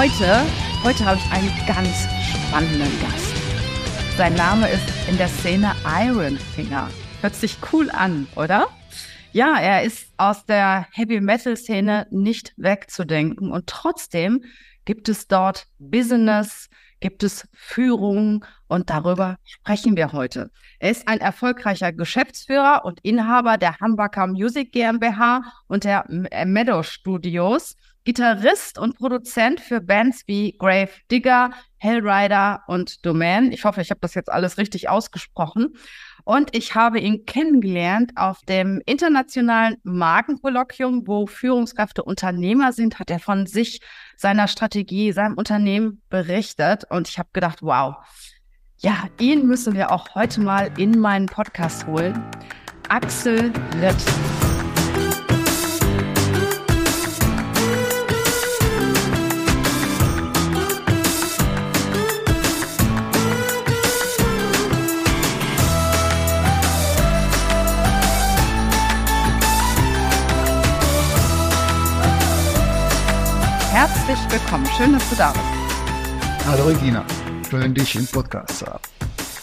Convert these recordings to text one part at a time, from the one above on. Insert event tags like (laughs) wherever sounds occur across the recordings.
heute, heute habe ich einen ganz spannenden Gast. Sein Name ist in der Szene Iron Finger. Hört sich cool an, oder? Ja, er ist aus der Heavy Metal Szene nicht wegzudenken und trotzdem gibt es dort Business, gibt es Führung und darüber sprechen wir heute. Er ist ein erfolgreicher Geschäftsführer und Inhaber der Hamburger Music GmbH und der Meadow Studios, Gitarrist und Produzent für Bands wie Grave Digger, Hellrider und Domain. Ich hoffe, ich habe das jetzt alles richtig ausgesprochen. Und ich habe ihn kennengelernt auf dem internationalen Markenkolloquium, wo Führungskräfte Unternehmer sind, hat er von sich, seiner Strategie, seinem Unternehmen berichtet. Und ich habe gedacht, wow, ja, ihn müssen wir auch heute mal in meinen Podcast holen. Axel Litt. Herzlich willkommen. Schön, dass du da bist. Hallo Regina, schön dich im Podcast zu haben.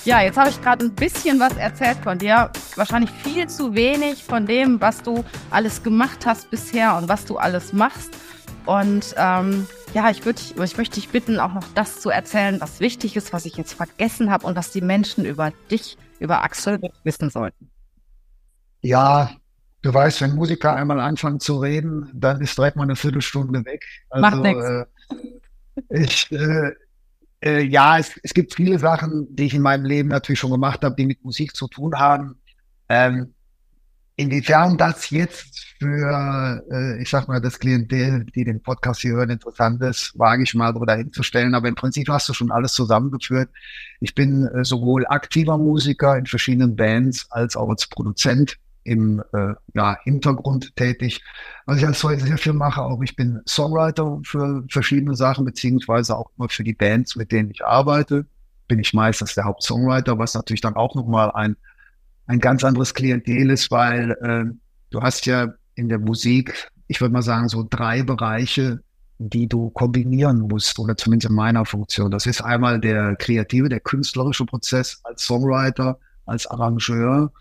Ja, jetzt habe ich gerade ein bisschen was erzählt von dir. Wahrscheinlich viel zu wenig von dem, was du alles gemacht hast bisher und was du alles machst. Und ähm, ja, ich, würd, ich möchte dich bitten, auch noch das zu erzählen, was wichtig ist, was ich jetzt vergessen habe und was die Menschen über dich, über Axel wissen sollten. Ja, Du weißt, wenn Musiker einmal anfangen zu reden, dann ist direkt mal eine Viertelstunde weg. Also, Macht nichts. Äh, ich, äh, äh, ja, es, es, gibt viele Sachen, die ich in meinem Leben natürlich schon gemacht habe, die mit Musik zu tun haben. Ähm, inwiefern das jetzt für, äh, ich sag mal, das Klientel, die den Podcast hier hören, interessant ist, wage ich mal so dahinzustellen. Aber im Prinzip hast du schon alles zusammengeführt. Ich bin äh, sowohl aktiver Musiker in verschiedenen Bands als auch als Produzent im äh, ja, Hintergrund tätig. Was ich als heute sehr viel mache, auch ich bin Songwriter für verschiedene Sachen, beziehungsweise auch immer für die Bands, mit denen ich arbeite, bin ich meistens der Hauptsongwriter, was natürlich dann auch nochmal ein, ein ganz anderes Klientel ist, weil äh, du hast ja in der Musik, ich würde mal sagen, so drei Bereiche, die du kombinieren musst, oder zumindest in meiner Funktion. Das ist einmal der kreative, der künstlerische Prozess als Songwriter, als Arrangeur.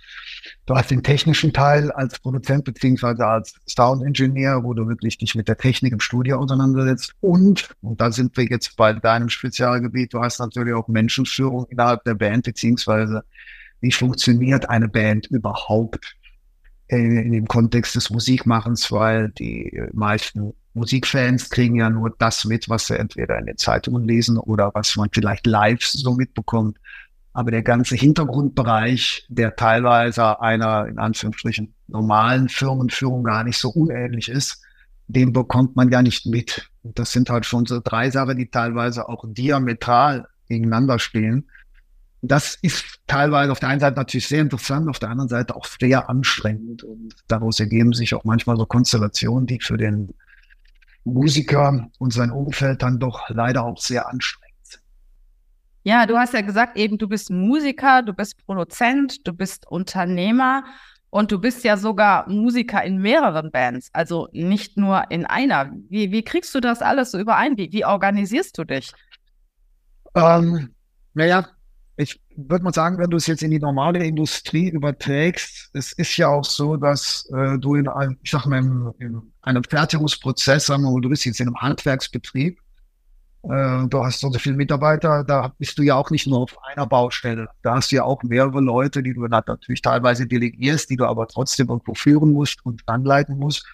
Du hast den technischen Teil als Produzent beziehungsweise als Sound Engineer, wo du wirklich dich mit der Technik im Studio auseinandersetzt. Und, und da sind wir jetzt bei deinem Spezialgebiet, du hast natürlich auch Menschenführung innerhalb der Band, beziehungsweise wie funktioniert eine Band überhaupt in, in dem Kontext des Musikmachens, weil die meisten Musikfans kriegen ja nur das mit, was sie entweder in den Zeitungen lesen oder was man vielleicht live so mitbekommt. Aber der ganze Hintergrundbereich, der teilweise einer in Anführungsstrichen normalen Firmenführung gar nicht so unähnlich ist, den bekommt man ja nicht mit. Und das sind halt schon so drei Sachen, die teilweise auch diametral gegeneinander stehen. Das ist teilweise auf der einen Seite natürlich sehr interessant, auf der anderen Seite auch sehr anstrengend. Und daraus ergeben sich auch manchmal so Konstellationen, die für den Musiker und sein Umfeld dann doch leider auch sehr anstrengend ja, du hast ja gesagt, eben du bist Musiker, du bist Produzent, du bist Unternehmer und du bist ja sogar Musiker in mehreren Bands, also nicht nur in einer. Wie, wie kriegst du das alles so überein? Wie, wie organisierst du dich? Ähm, naja, ich würde mal sagen, wenn du es jetzt in die normale Industrie überträgst, es ist ja auch so, dass äh, du in einem, ich sag mal, in, in einem Fertigungsprozess, sagen wir mal, du bist jetzt in einem Handwerksbetrieb, äh, du hast so viele Mitarbeiter, da bist du ja auch nicht nur auf einer Baustelle. Da hast du ja auch mehrere Leute, die du natürlich teilweise delegierst, die du aber trotzdem irgendwo führen musst und anleiten musst.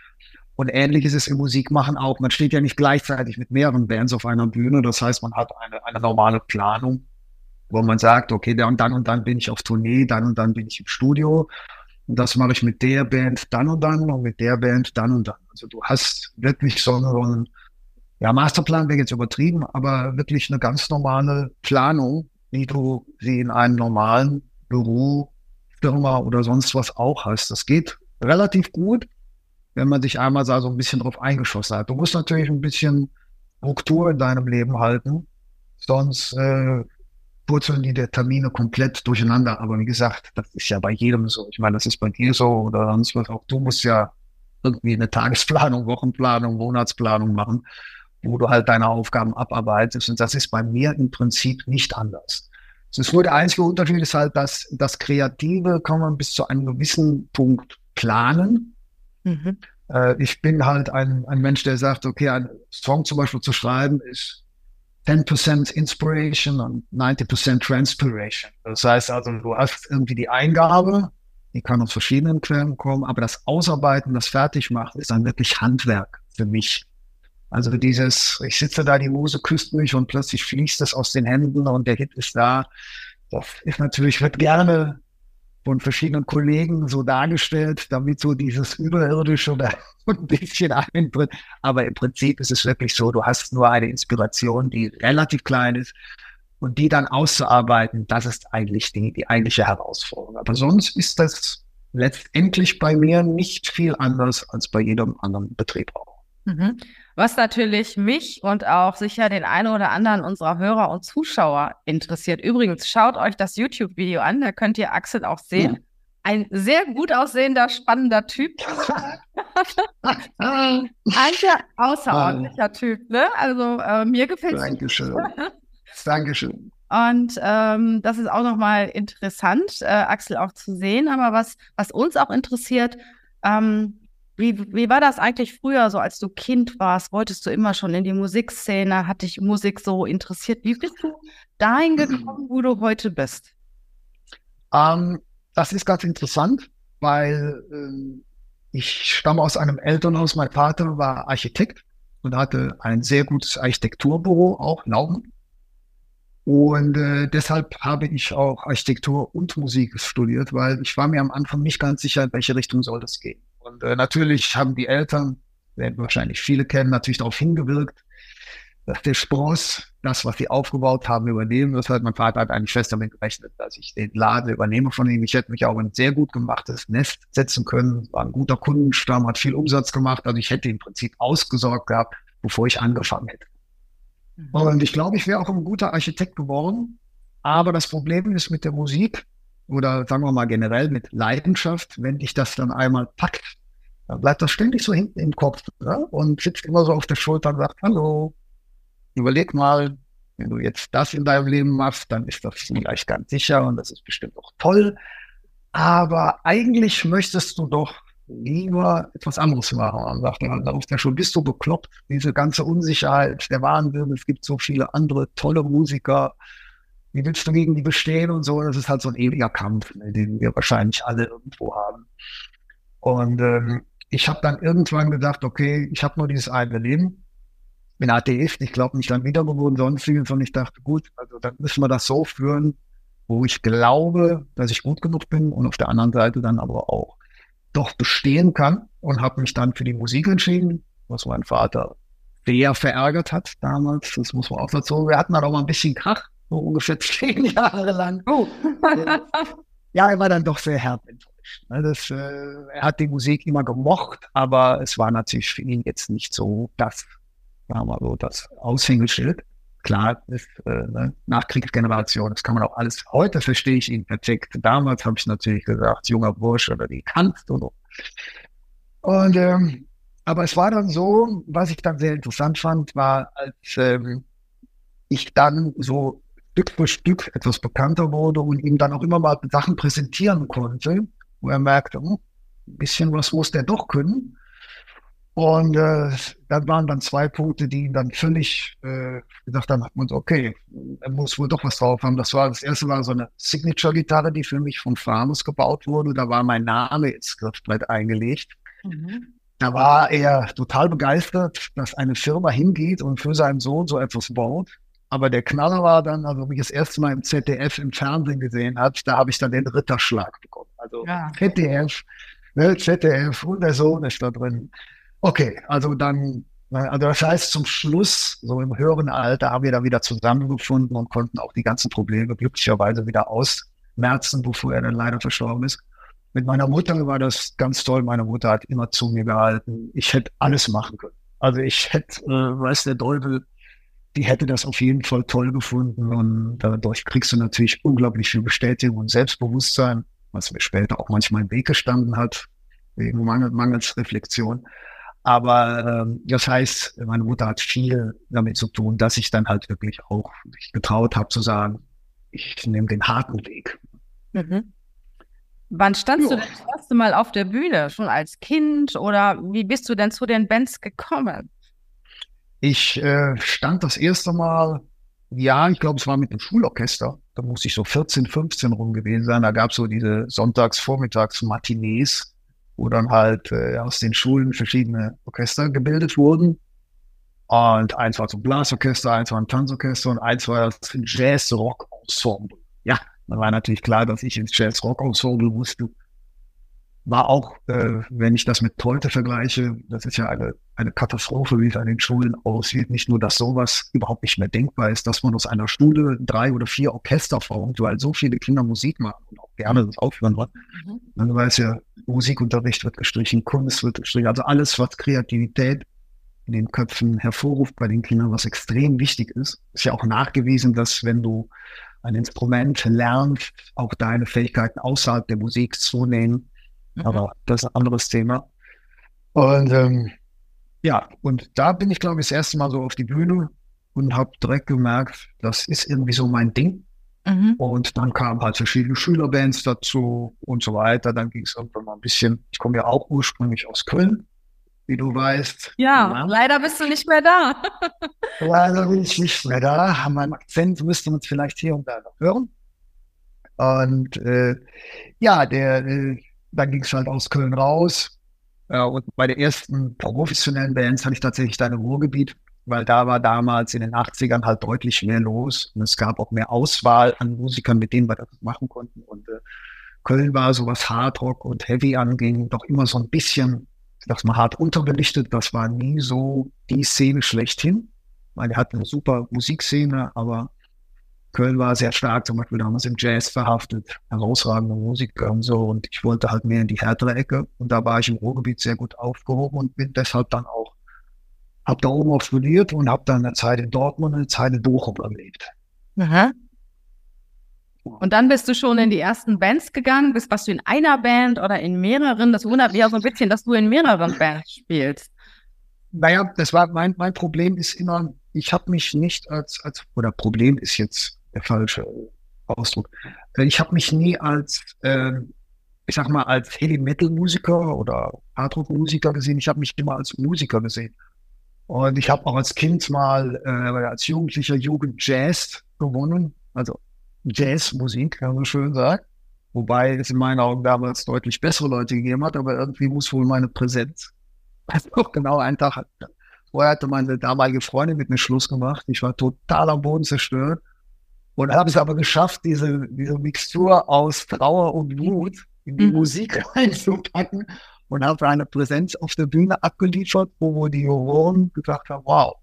Und ähnlich ist es im Musikmachen auch. Man steht ja nicht gleichzeitig mit mehreren Bands auf einer Bühne. Das heißt, man hat eine, eine normale Planung, wo man sagt, okay, dann und dann und dann bin ich auf Tournee, dann und dann bin ich im Studio. Und das mache ich mit der Band dann und dann und mit der Band dann und dann. Also du hast wirklich so einen ja, Masterplan wäre jetzt übertrieben, aber wirklich eine ganz normale Planung, wie du sie in einem normalen Büro, Firma oder sonst was auch hast. Das geht relativ gut, wenn man sich einmal so ein bisschen drauf eingeschossen hat. Du musst natürlich ein bisschen Struktur in deinem Leben halten, sonst äh, purzeln die der Termine komplett durcheinander. Aber wie gesagt, das ist ja bei jedem so. Ich meine, das ist bei dir so oder sonst was. Auch du musst ja irgendwie eine Tagesplanung, Wochenplanung, Monatsplanung machen. Wo du halt deine Aufgaben abarbeitest. Und das ist bei mir im Prinzip nicht anders. Es ist nur der einzige Unterschied ist halt, dass das Kreative kann man bis zu einem gewissen Punkt planen. Mhm. Äh, ich bin halt ein, ein Mensch, der sagt, okay, ein Song zum Beispiel zu schreiben ist 10% Inspiration und 90% Transpiration. Das heißt also, du hast irgendwie die Eingabe, die kann aus verschiedenen Quellen kommen, aber das Ausarbeiten, das Fertigmachen ist dann wirklich Handwerk für mich. Also dieses, ich sitze da, die Muse küsst mich und plötzlich fließt es aus den Händen und der Hit ist da. Das ist natürlich, wird gerne von verschiedenen Kollegen so dargestellt, damit so dieses Überirdische oder (laughs) ein bisschen eintritt. Aber im Prinzip ist es wirklich so, du hast nur eine Inspiration, die relativ klein ist und die dann auszuarbeiten, das ist eigentlich die, die eigentliche Herausforderung. Aber sonst ist das letztendlich bei mir nicht viel anders als bei jedem anderen Betrieb auch. Mhm. Was natürlich mich und auch sicher den einen oder anderen unserer Hörer und Zuschauer interessiert. Übrigens, schaut euch das YouTube-Video an, da könnt ihr Axel auch sehen. Mhm. Ein sehr gut aussehender, spannender Typ. (laughs) Ein sehr außerordentlicher Typ, ne? Also äh, mir gefällt es. Dankeschön. (laughs) Dankeschön. Und ähm, das ist auch nochmal interessant, äh, Axel auch zu sehen. Aber was, was uns auch interessiert, ähm, wie, wie war das eigentlich früher, so als du Kind warst? Wolltest du immer schon in die Musikszene? Hat dich Musik so interessiert? Wie bist du dahin gekommen, wo du heute bist? Ähm, das ist ganz interessant, weil äh, ich stamme aus einem Elternhaus. Mein Vater war Architekt und hatte ein sehr gutes Architekturbüro, auch Lauben. Und äh, deshalb habe ich auch Architektur und Musik studiert, weil ich war mir am Anfang nicht ganz sicher, in welche Richtung soll das gehen. Und äh, natürlich haben die Eltern, werden wahrscheinlich viele kennen, natürlich darauf hingewirkt, dass der Spross das, was sie aufgebaut haben, übernehmen wird. Mein Vater hat eigentlich fest damit gerechnet, dass ich den Laden übernehme von ihm. Ich hätte mich auch in ein sehr gut gemachtes Nest setzen können. War ein guter Kundenstamm, hat viel Umsatz gemacht. Also ich hätte im Prinzip ausgesorgt gehabt, bevor ich angefangen hätte. Mhm. Und ich glaube, ich wäre auch ein guter Architekt geworden. Aber das Problem ist mit der Musik, oder sagen wir mal generell mit Leidenschaft, wenn dich das dann einmal packt, dann bleibt das ständig so hinten im Kopf ne? und sitzt immer so auf der Schulter und sagt, hallo, überleg mal, wenn du jetzt das in deinem Leben machst, dann ist das vielleicht ganz sicher und das ist bestimmt auch toll. Aber eigentlich möchtest du doch lieber etwas anderes machen. Und sagt er, auf der Schule bist du bekloppt, diese ganze Unsicherheit, der Wahnsinn, es gibt so viele andere tolle Musiker, wie willst du gegen die bestehen und so. Das ist halt so ein ewiger Kampf, ne, den wir wahrscheinlich alle irgendwo haben. Und ähm, ich habe dann irgendwann gedacht, okay, ich habe nur dieses eine Leben. Bin Atheist, ich glaube nicht an Wiedergeburt, sonstiges. Und ich dachte, gut, also dann müssen wir das so führen, wo ich glaube, dass ich gut genug bin und auf der anderen Seite dann aber auch doch bestehen kann und habe mich dann für die Musik entschieden, was mein Vater sehr verärgert hat damals. Das muss man auch dazu. Wir hatten dann auch mal ein bisschen Krach so ungefähr (laughs) zehn Jahre lang. Oh. ja, er war dann doch sehr herb enttäuscht. Ne? Das, äh, er hat die Musik immer gemocht, aber es war natürlich für ihn jetzt nicht so das, sagen wir so, das Aushängeschild. Klar, ist, äh, ne? Nachkriegsgeneration, das kann man auch alles, heute verstehe ich ihn perfekt. Damals habe ich natürlich gesagt, junger Bursch oder die kannst du noch. Und ähm, aber es war dann so, was ich dann sehr interessant fand, war, als ähm, ich dann so Stück für Stück etwas bekannter wurde und ihm dann auch immer mal Sachen präsentieren konnte, wo er merkte, hm, ein bisschen was muss der doch können. Und äh, dann waren dann zwei Punkte, die ihn dann völlig äh, gesagt haben, hat man so, okay, er muss wohl doch was drauf haben. Das war das erste war so eine Signature-Gitarre, die für mich von Farmus gebaut wurde. Da war mein Name ins Skriptbrett eingelegt. Mhm. Da war er total begeistert, dass eine Firma hingeht und für seinen Sohn so etwas baut. Aber der Knaller war dann, also wie ich das erste Mal im ZDF im Fernsehen gesehen habe, da habe ich dann den Ritterschlag bekommen. Also ja. ZDF, ne, ZDF und der Sohn ist da drin. Okay, also dann, also das heißt zum Schluss, so im höheren Alter, haben wir da wieder zusammengefunden und konnten auch die ganzen Probleme glücklicherweise wieder ausmerzen, bevor er dann leider verstorben ist. Mit meiner Mutter war das ganz toll. Meine Mutter hat immer zu mir gehalten. Ich hätte alles machen können. Also ich hätte, äh, weiß der Teufel, die hätte das auf jeden Fall toll gefunden und dadurch kriegst du natürlich unglaublich viel Bestätigung und Selbstbewusstsein, was mir später auch manchmal im Weg gestanden hat, wegen Mangel, mangels Reflexion. Aber ähm, das heißt, meine Mutter hat viel damit zu tun, dass ich dann halt wirklich auch mich getraut habe zu sagen, ich nehme den harten Weg. Mhm. Wann standst jo. du das erste Mal auf der Bühne? Schon als Kind oder wie bist du denn zu den Bands gekommen? Ich äh, stand das erste Mal, ja, ich glaube, es war mit dem Schulorchester. Da muss ich so 14, 15 rum gewesen sein. Da gab es so diese Sonntags-Vormittags-Matinees, wo dann halt äh, aus den Schulen verschiedene Orchester gebildet wurden. Und eins war zum Blasorchester, eins war ein Tanzorchester und eins war das Jazz-Rock-Ensemble. Ja, dann war natürlich klar, dass ich ins Jazz-Rock-Ensemble musste. War auch, äh, wenn ich das mit heute vergleiche, das ist ja eine, eine Katastrophe, wie es an den Schulen aussieht. Nicht nur, dass sowas überhaupt nicht mehr denkbar ist, dass man aus einer Schule drei oder vier Orchester formt, weil so viele Kinder Musik machen und auch gerne das aufhören wollen. Mhm. Dann weiß ja, Musikunterricht wird gestrichen, Kunst wird gestrichen, also alles, was Kreativität in den Köpfen hervorruft bei den Kindern, was extrem wichtig ist. Ist ja auch nachgewiesen, dass wenn du ein Instrument lernst, auch deine Fähigkeiten außerhalb der Musik zunehmen. Mhm. Aber das ist ein anderes Thema. Und ähm, ja, und da bin ich, glaube ich, das erste Mal so auf die Bühne und habe direkt gemerkt, das ist irgendwie so mein Ding. Mhm. Und dann kamen halt verschiedene Schülerbands dazu und so weiter. Dann ging es irgendwann mal ein bisschen, ich komme ja auch ursprünglich aus Köln wie du weißt. Ja, ja, leider bist du nicht mehr da. (laughs) leider bin ich nicht mehr da. Mein Akzent müsste man vielleicht hier und da noch hören. Und äh, ja, der, äh, dann ging es halt aus Köln raus. Ja, und bei den ersten professionellen Bands hatte ich tatsächlich da im Ruhrgebiet, weil da war damals in den 80ern halt deutlich mehr los. Und es gab auch mehr Auswahl an Musikern, mit denen wir das machen konnten. Und äh, Köln war so was Hardrock und Heavy anging, doch immer so ein bisschen das mal hart unterbelichtet. Das war nie so die Szene schlechthin. Weil er hat eine super Musikszene, aber Köln war sehr stark, zum Beispiel damals im Jazz verhaftet, herausragende Musiker und so. Und ich wollte halt mehr in die härtere Ecke. Und da war ich im Ruhrgebiet sehr gut aufgehoben und bin deshalb dann auch, hab da oben auch studiert und habe dann eine Zeit in Dortmund, eine Zeit in Bochum erlebt. Aha. Und dann bist du schon in die ersten Bands gegangen. Bist, warst du in einer Band oder in mehreren? Das wundert mich ja so ein bisschen, dass du in mehreren Bands spielst. Naja, das war mein, mein Problem ist immer, ich habe mich nicht als, als, oder Problem ist jetzt der falsche Ausdruck. Äh, ich habe mich nie als, äh, ich sag mal, als Heavy Metal Musiker oder Hardrock Musiker gesehen. Ich habe mich immer als Musiker gesehen. Und ich habe auch als Kind mal, äh, als Jugendlicher Jugend Jazz gewonnen. Also Jazzmusik, kann man schön sagen. Wobei es in meinen Augen damals deutlich bessere Leute gegeben hat, aber irgendwie muss wohl meine Präsenz. (laughs) Also genau einen Tag. Vorher hatte meine damalige Freundin mit mir Schluss gemacht. Ich war total am Boden zerstört und habe es aber geschafft, diese, diese Mixtur aus Trauer und Wut in die mhm. Musik (laughs) reinzupacken und habe eine Präsenz auf der Bühne abgeliefert, wo die Juroren gesagt haben, wow.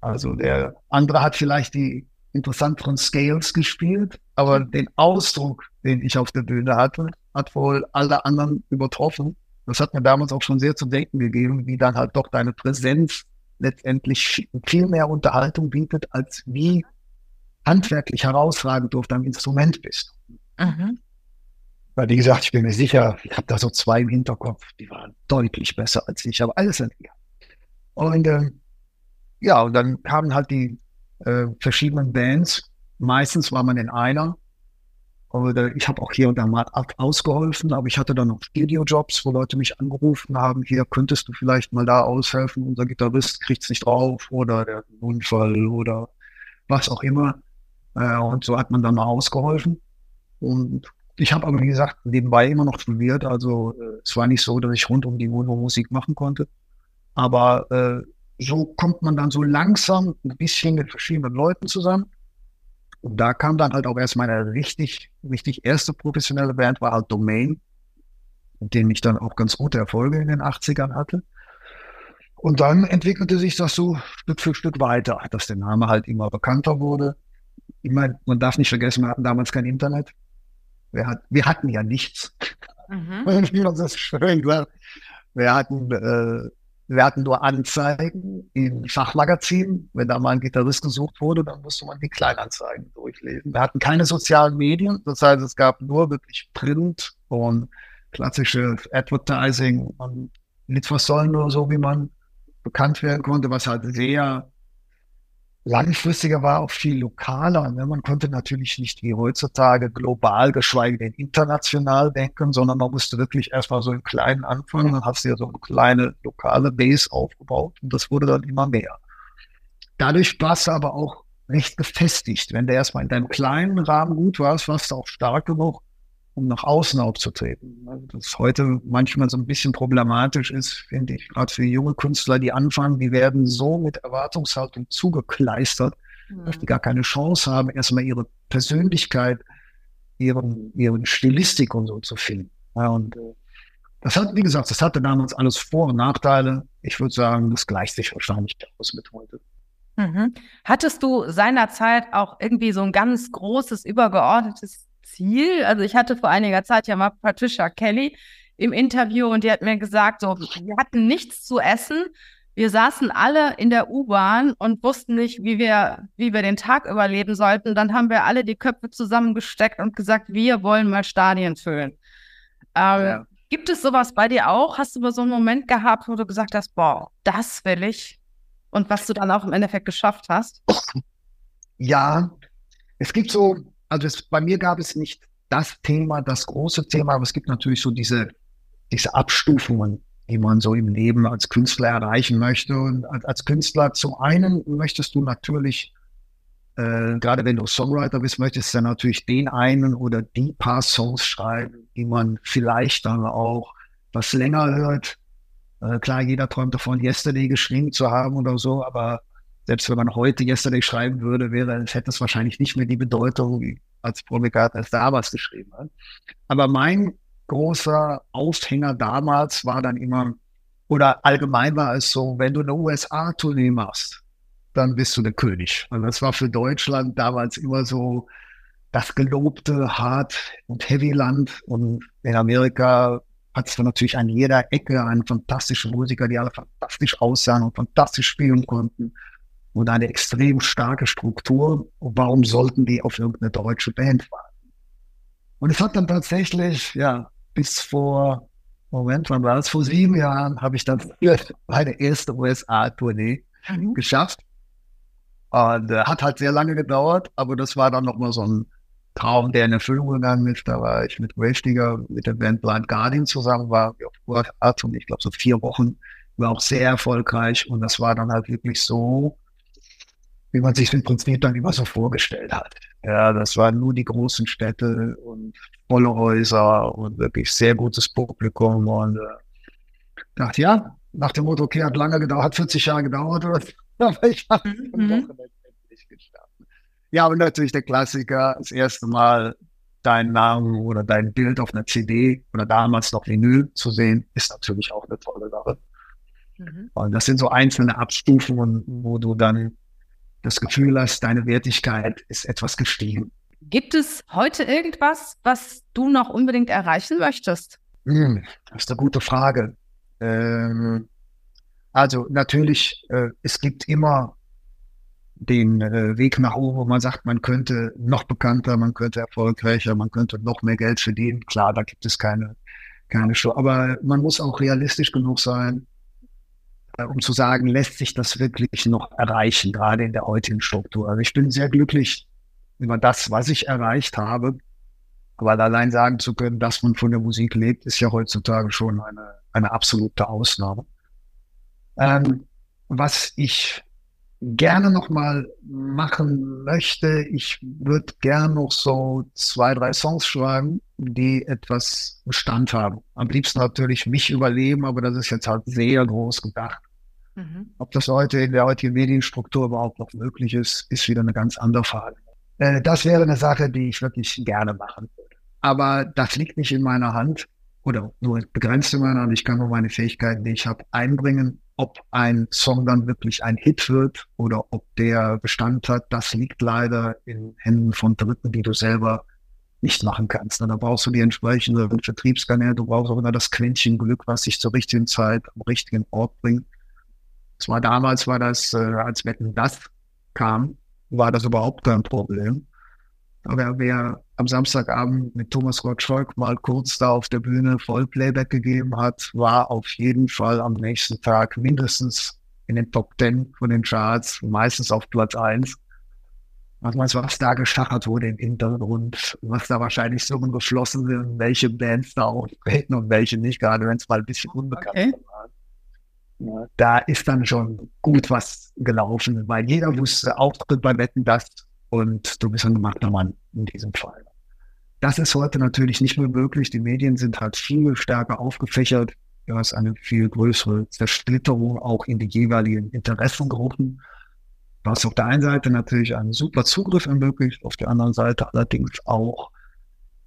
Also der andere hat vielleicht die interessanteren Scales gespielt, aber mhm. den Ausdruck, den ich auf der Bühne hatte, hat wohl alle anderen übertroffen. Das hat mir damals auch schon sehr zu denken gegeben, wie dann halt doch deine Präsenz letztendlich viel mehr Unterhaltung bietet, als wie handwerklich herausragend du auf deinem Instrument bist. Mhm. Weil, wie gesagt, ich bin mir sicher, ich habe da so zwei im Hinterkopf, die waren deutlich besser als ich, aber alles sind wir. Und äh, ja, und dann kamen halt die äh, verschiedenen Bands. Meistens war man in einer. Oder ich habe auch hier und da mal ausgeholfen, aber ich hatte dann noch Studiojobs, wo Leute mich angerufen haben, hier könntest du vielleicht mal da aushelfen, unser Gitarrist kriegt es nicht drauf oder der hat einen Unfall oder was auch immer. Äh, und so hat man dann mal ausgeholfen. Und ich habe aber, wie gesagt, nebenbei immer noch studiert. Also äh, es war nicht so, dass ich rund um die Uhr Musik machen konnte. Aber äh, so kommt man dann so langsam ein bisschen mit verschiedenen Leuten zusammen. Und da kam dann halt auch erst meine richtig, richtig erste professionelle Band, war halt Domain, mit denen ich dann auch ganz gute Erfolge in den 80ern hatte. Und dann entwickelte sich das so Stück für Stück weiter, dass der Name halt immer bekannter wurde. Ich meine, man darf nicht vergessen, wir hatten damals kein Internet. Wir, hat, wir hatten ja nichts. Mhm. (laughs) Das schön sagt. Wir hatten äh, wir hatten nur Anzeigen in Fachmagazinen. Wenn da mal ein Gitarrist gesucht wurde, dann musste man die Kleinanzeigen durchlesen. Wir hatten keine sozialen Medien. Das heißt, es gab nur wirklich Print und klassisches Advertising. Und Litfaßsäulen oder so, wie man bekannt werden konnte, was halt sehr langfristiger war, auch viel lokaler. Man konnte natürlich nicht wie heutzutage global, geschweige denn international denken, sondern man musste wirklich erstmal so im Kleinen anfangen. Dann hast du ja so eine kleine lokale Base aufgebaut und das wurde dann immer mehr. Dadurch warst du aber auch recht gefestigt. Wenn du erstmal in deinem kleinen Rahmen gut warst, warst du auch stark genug, um nach außen aufzutreten. Das heute manchmal so ein bisschen problematisch ist, finde ich, gerade für junge Künstler, die anfangen, die werden so mit Erwartungshaltung zugekleistert, mhm. dass die gar keine Chance haben, erstmal ihre Persönlichkeit, ihren, ihren Stilistik und so zu finden. Ja, und äh, das hat, wie gesagt, das hatte damals alles Vor- und Nachteile. Ich würde sagen, das gleicht sich wahrscheinlich aus mit heute. Mhm. Hattest du seinerzeit auch irgendwie so ein ganz großes, übergeordnetes Ziel. Also ich hatte vor einiger Zeit ja mal Patricia Kelly im Interview und die hat mir gesagt, so, wir hatten nichts zu essen. Wir saßen alle in der U-Bahn und wussten nicht, wie wir, wie wir den Tag überleben sollten. Dann haben wir alle die Köpfe zusammengesteckt und gesagt, wir wollen mal Stadien füllen. Ähm, ja. Gibt es sowas bei dir auch? Hast du mal so einen Moment gehabt, wo du gesagt hast, boah, das will ich? Und was du dann auch im Endeffekt geschafft hast? Ja, es gibt so also es, bei mir gab es nicht das Thema, das große Thema, aber es gibt natürlich so diese, diese Abstufungen, die man so im Leben als Künstler erreichen möchte. Und als, Künstler zum einen möchtest du natürlich, äh, gerade wenn du Songwriter bist, möchtest du natürlich den einen oder die paar Songs schreiben, die man vielleicht dann auch was länger hört. Äh, klar, jeder träumt davon, Yesterday geschrieben zu haben oder so, aber selbst wenn man heute Yesterday schreiben würde, wäre, es hätte es wahrscheinlich nicht mehr die Bedeutung, als McCartney es damals geschrieben hat. Aber mein großer Aufhänger damals war dann immer, oder allgemein war es so, wenn du eine USA-Tournee machst, dann bist du der König. Und das war für Deutschland damals immer so das gelobte Hard- und Heavy-Land. Und in Amerika hattest du natürlich an jeder Ecke einen fantastischen Musiker, die alle fantastisch aussahen und fantastisch spielen konnten und eine extrem starke Struktur. Und warum sollten die auf irgendeine deutsche Band warten? Und es hat dann tatsächlich, ja, bis vor, Moment, wann war es? Vor sieben Jahren habe ich dann meine erste USA-Tournee mhm. geschafft. Und äh, hat halt sehr lange gedauert, aber das war dann nochmal so ein Traum, der in Erfüllung gegangen ist. Da war ich mit Gravedigger, mit der Band Blind Guardian zusammen, war auf World Art und ich glaube so vier Wochen, war auch sehr erfolgreich und das war dann halt wirklich so, wie man sich im Prinzip dann immer so vorgestellt hat. Ja, das waren nur die großen Städte und volle Häuser und wirklich sehr gutes Publikum und äh, dachte, ja, nach dem Motto, okay, hat lange gedauert, hat 40 Jahre gedauert, oder? (laughs) aber ich habe mhm. endlich gestartet. Ja, und natürlich der Klassiker, das erste Mal deinen Namen oder dein Bild auf einer CD oder damals noch Vinyl zu sehen, ist natürlich auch eine tolle Sache. Mhm. Und das sind so einzelne Abstufungen, wo du dann das Gefühl hast, deine Wertigkeit ist etwas gestiegen. Gibt es heute irgendwas, was du noch unbedingt erreichen möchtest? Hm, das ist eine gute Frage. Ähm, also natürlich, äh, es gibt immer den äh, Weg nach oben, wo man sagt, man könnte noch bekannter, man könnte erfolgreicher, man könnte noch mehr Geld verdienen. Klar, da gibt es keine, keine Show. Aber man muss auch realistisch genug sein, um zu sagen, lässt sich das wirklich noch erreichen, gerade in der heutigen Struktur. Also ich bin sehr glücklich über das, was ich erreicht habe. Weil allein sagen zu können, dass man von der Musik lebt, ist ja heutzutage schon eine, eine absolute Ausnahme. Ähm, was ich gerne noch mal machen möchte, ich würde gerne noch so zwei, drei Songs schreiben, die etwas Bestand haben. Am liebsten natürlich mich überleben, aber das ist jetzt halt sehr groß gedacht. Mhm. Ob das heute in der heutigen Medienstruktur überhaupt noch möglich ist, ist wieder eine ganz andere Frage. Äh, das wäre eine Sache, die ich wirklich gerne machen würde. Aber das liegt nicht in meiner Hand oder nur begrenzt in meiner Hand. Ich kann nur meine Fähigkeiten, die ich habe, einbringen. Ob ein Song dann wirklich ein Hit wird oder ob der Bestand hat, das liegt leider in Händen von Dritten, die du selber nicht machen kannst. Da brauchst du die entsprechende Vertriebskanäle, du brauchst auch immer das Quäntchen Glück, was sich zur richtigen Zeit am richtigen Ort bringt. Es war damals, war das, äh, als Wetten das kam, war das überhaupt kein Problem. Aber wer am Samstagabend mit Thomas Gottschalk mal kurz da auf der Bühne Vollplayback gegeben hat, war auf jeden Fall am nächsten Tag mindestens in den Top Ten von den Charts, meistens auf Platz eins. Was meinst du, was da geschachert wurde im Hintergrund, was da wahrscheinlich Summen geflossen sind, welche Bands da auftreten und welche nicht, gerade wenn es mal ein bisschen unbekannt okay. war. Ja, da ist dann schon gut was gelaufen, weil jeder wusste, Auftritt bei Wetten das und du bist ein gemachter Mann in diesem Fall. Das ist heute natürlich nicht mehr möglich. Die Medien sind halt viel stärker aufgefächert. Du hast eine viel größere Zersplitterung auch in die jeweiligen Interessengruppen. Du hast auf der einen Seite natürlich einen super Zugriff ermöglicht, auf der anderen Seite allerdings auch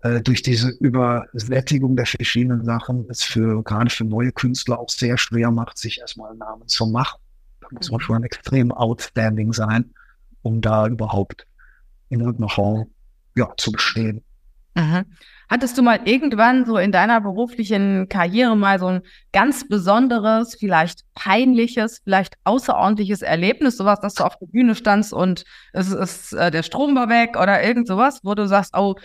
äh, durch diese Übersättigung der verschiedenen Sachen es für gerade für neue Künstler auch sehr schwer macht, sich erstmal einen Namen zu machen. Da muss man mhm. schon extrem outstanding sein, um da überhaupt in irgendeiner Form ja, zu bestehen. Mhm. Hattest du mal irgendwann so in deiner beruflichen Karriere mal so ein ganz besonderes, vielleicht peinliches, vielleicht außerordentliches Erlebnis, sowas, dass du auf der Bühne standst und es ist äh, der Strom war weg oder irgend sowas, wo du sagst, oh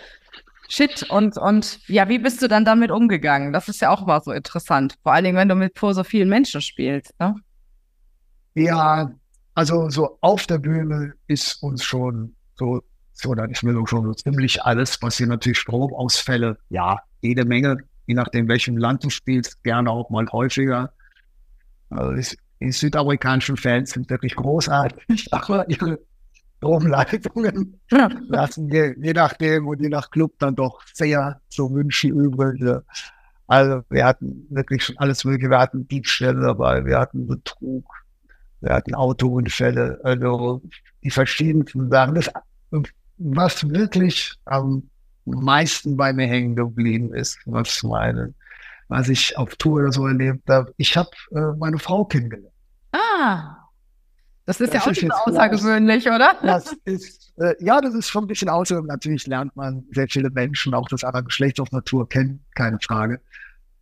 shit und und ja, wie bist du dann damit umgegangen? Das ist ja auch mal so interessant, vor allen Dingen, wenn du mit vor so vielen Menschen spielst. Ne? Ja, also so auf der Bühne ist uns schon so so, dann ist mir schon so ziemlich alles passiert. Natürlich Stromausfälle, ja, jede Menge, je nachdem, welchem Land du spielst, gerne auch mal häufiger. Also die südamerikanischen Fans sind wirklich großartig, (laughs) aber ihre Stromleitungen lassen je, je nachdem und je nach Club dann doch sehr zu wünschen übrig. Also wir hatten wirklich schon alles mögliche. Wir hatten Diebstähle dabei, wir hatten Betrug, wir hatten Autounfälle, also die verschiedensten Sachen. Das was wirklich am meisten bei mir hängen geblieben ist, was meine, was ich auf Tour oder so erlebt habe. Ich habe äh, meine Frau kennengelernt. Ah, das ist das ja auch schon außergewöhnlich, oder? Das ist, äh, ja, das ist schon ein bisschen außergewöhnlich. Natürlich lernt man sehr viele Menschen, auch das andere Geschlecht auf Natur kennen, keine Frage.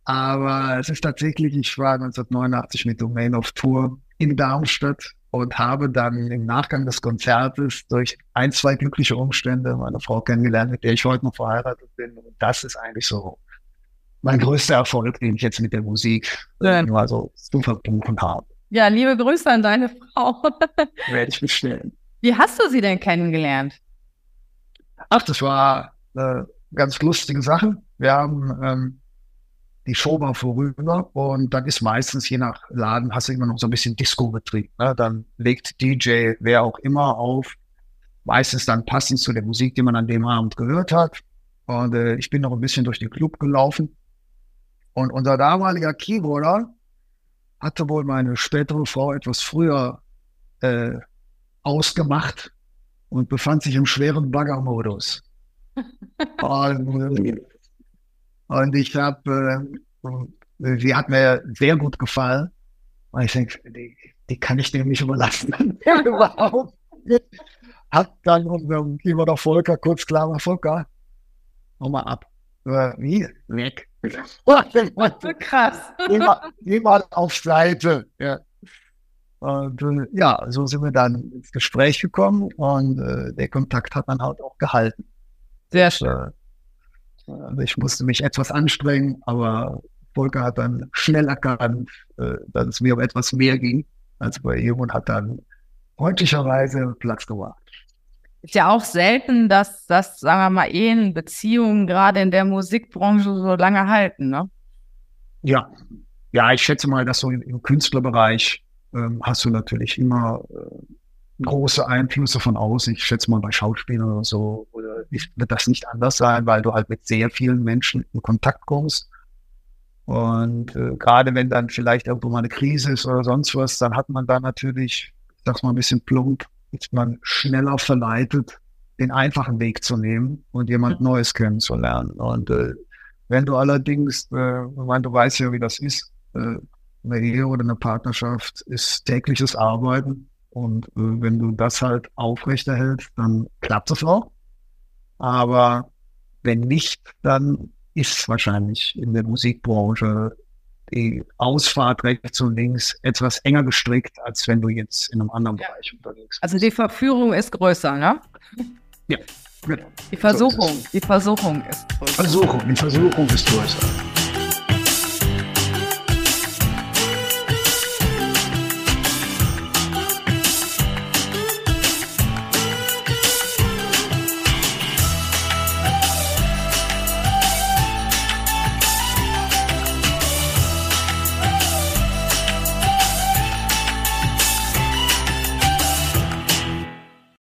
Aber es ist tatsächlich, ich war 1989 mit Domain auf Tour in Darmstadt und habe dann im Nachgang des Konzertes durch ein, zwei glückliche Umstände meine Frau kennengelernt, mit der ich heute noch verheiratet bin. Und das ist eigentlich so mein größter Erfolg, den ich jetzt mit der Musik ja. nur so zu verbuchen habe. Ja, liebe Grüße an deine Frau. (laughs) Werde ich bestellen. Wie hast du sie denn kennengelernt? Ach, das war eine ganz lustige Sache. Wir haben ähm, die Show war vorüber und dann ist meistens, je nach Laden, hast du immer noch so ein bisschen Disco-Betrieb. Ne? Dann legt DJ, wer auch immer, auf. Meistens dann passend zu der Musik, die man an dem Abend gehört hat. Und äh, ich bin noch ein bisschen durch den Club gelaufen. Und unser damaliger Keyboarder hatte wohl meine spätere Frau etwas früher äh, ausgemacht und befand sich im schweren Baggermodus. (laughs) und, und ich habe, äh, sie hat mir sehr gut gefallen. Und ich denke, die, die kann ich dem nicht überlassen. (laughs) (laughs) Überhaupt Hat dann unserem Keyboarder Volker kurz klar Volker, hau mal ab. Wie? Weg. (laughs) Krass. Geh mal, auf Seite. Ja. Und äh, ja, so sind wir dann ins Gespräch gekommen und äh, der Kontakt hat dann halt auch gehalten. Sehr schön. Also ich musste mich etwas anstrengen, aber Volker hat dann schnell erkannt, äh, dass es mir um etwas mehr ging als bei ihm und hat dann freundlicherweise Platz gemacht. Ist ja auch selten, dass, dass, sagen wir mal, Ehen, Beziehungen gerade in der Musikbranche so lange halten, ne? Ja, ja, ich schätze mal, dass so im, im Künstlerbereich ähm, hast du natürlich immer äh, große Einflüsse von außen. Ich schätze mal bei Schauspielern oder so, oder wird das nicht anders sein, weil du halt mit sehr vielen Menschen in Kontakt kommst. Und äh, gerade wenn dann vielleicht irgendwo mal eine Krise ist oder sonst was, dann hat man da natürlich, ich sag's mal ein bisschen plump, ist man schneller verleitet, den einfachen Weg zu nehmen und jemand mhm. Neues kennenzulernen. Und äh, wenn du allerdings, äh, ich meine, du weißt ja, wie das ist, äh, eine Ehe oder eine Partnerschaft ist tägliches Arbeiten und äh, wenn du das halt aufrechterhältst, dann klappt es auch. Aber wenn nicht, dann ist es wahrscheinlich in der Musikbranche die Ausfahrt rechts und links etwas enger gestrickt, als wenn du jetzt in einem anderen ja. Bereich unterwegs bist. Also die Verführung ist größer, ne? Ja. Die Versuchung, die Versuchung ist größer. Versuchung, die Versuchung ist größer.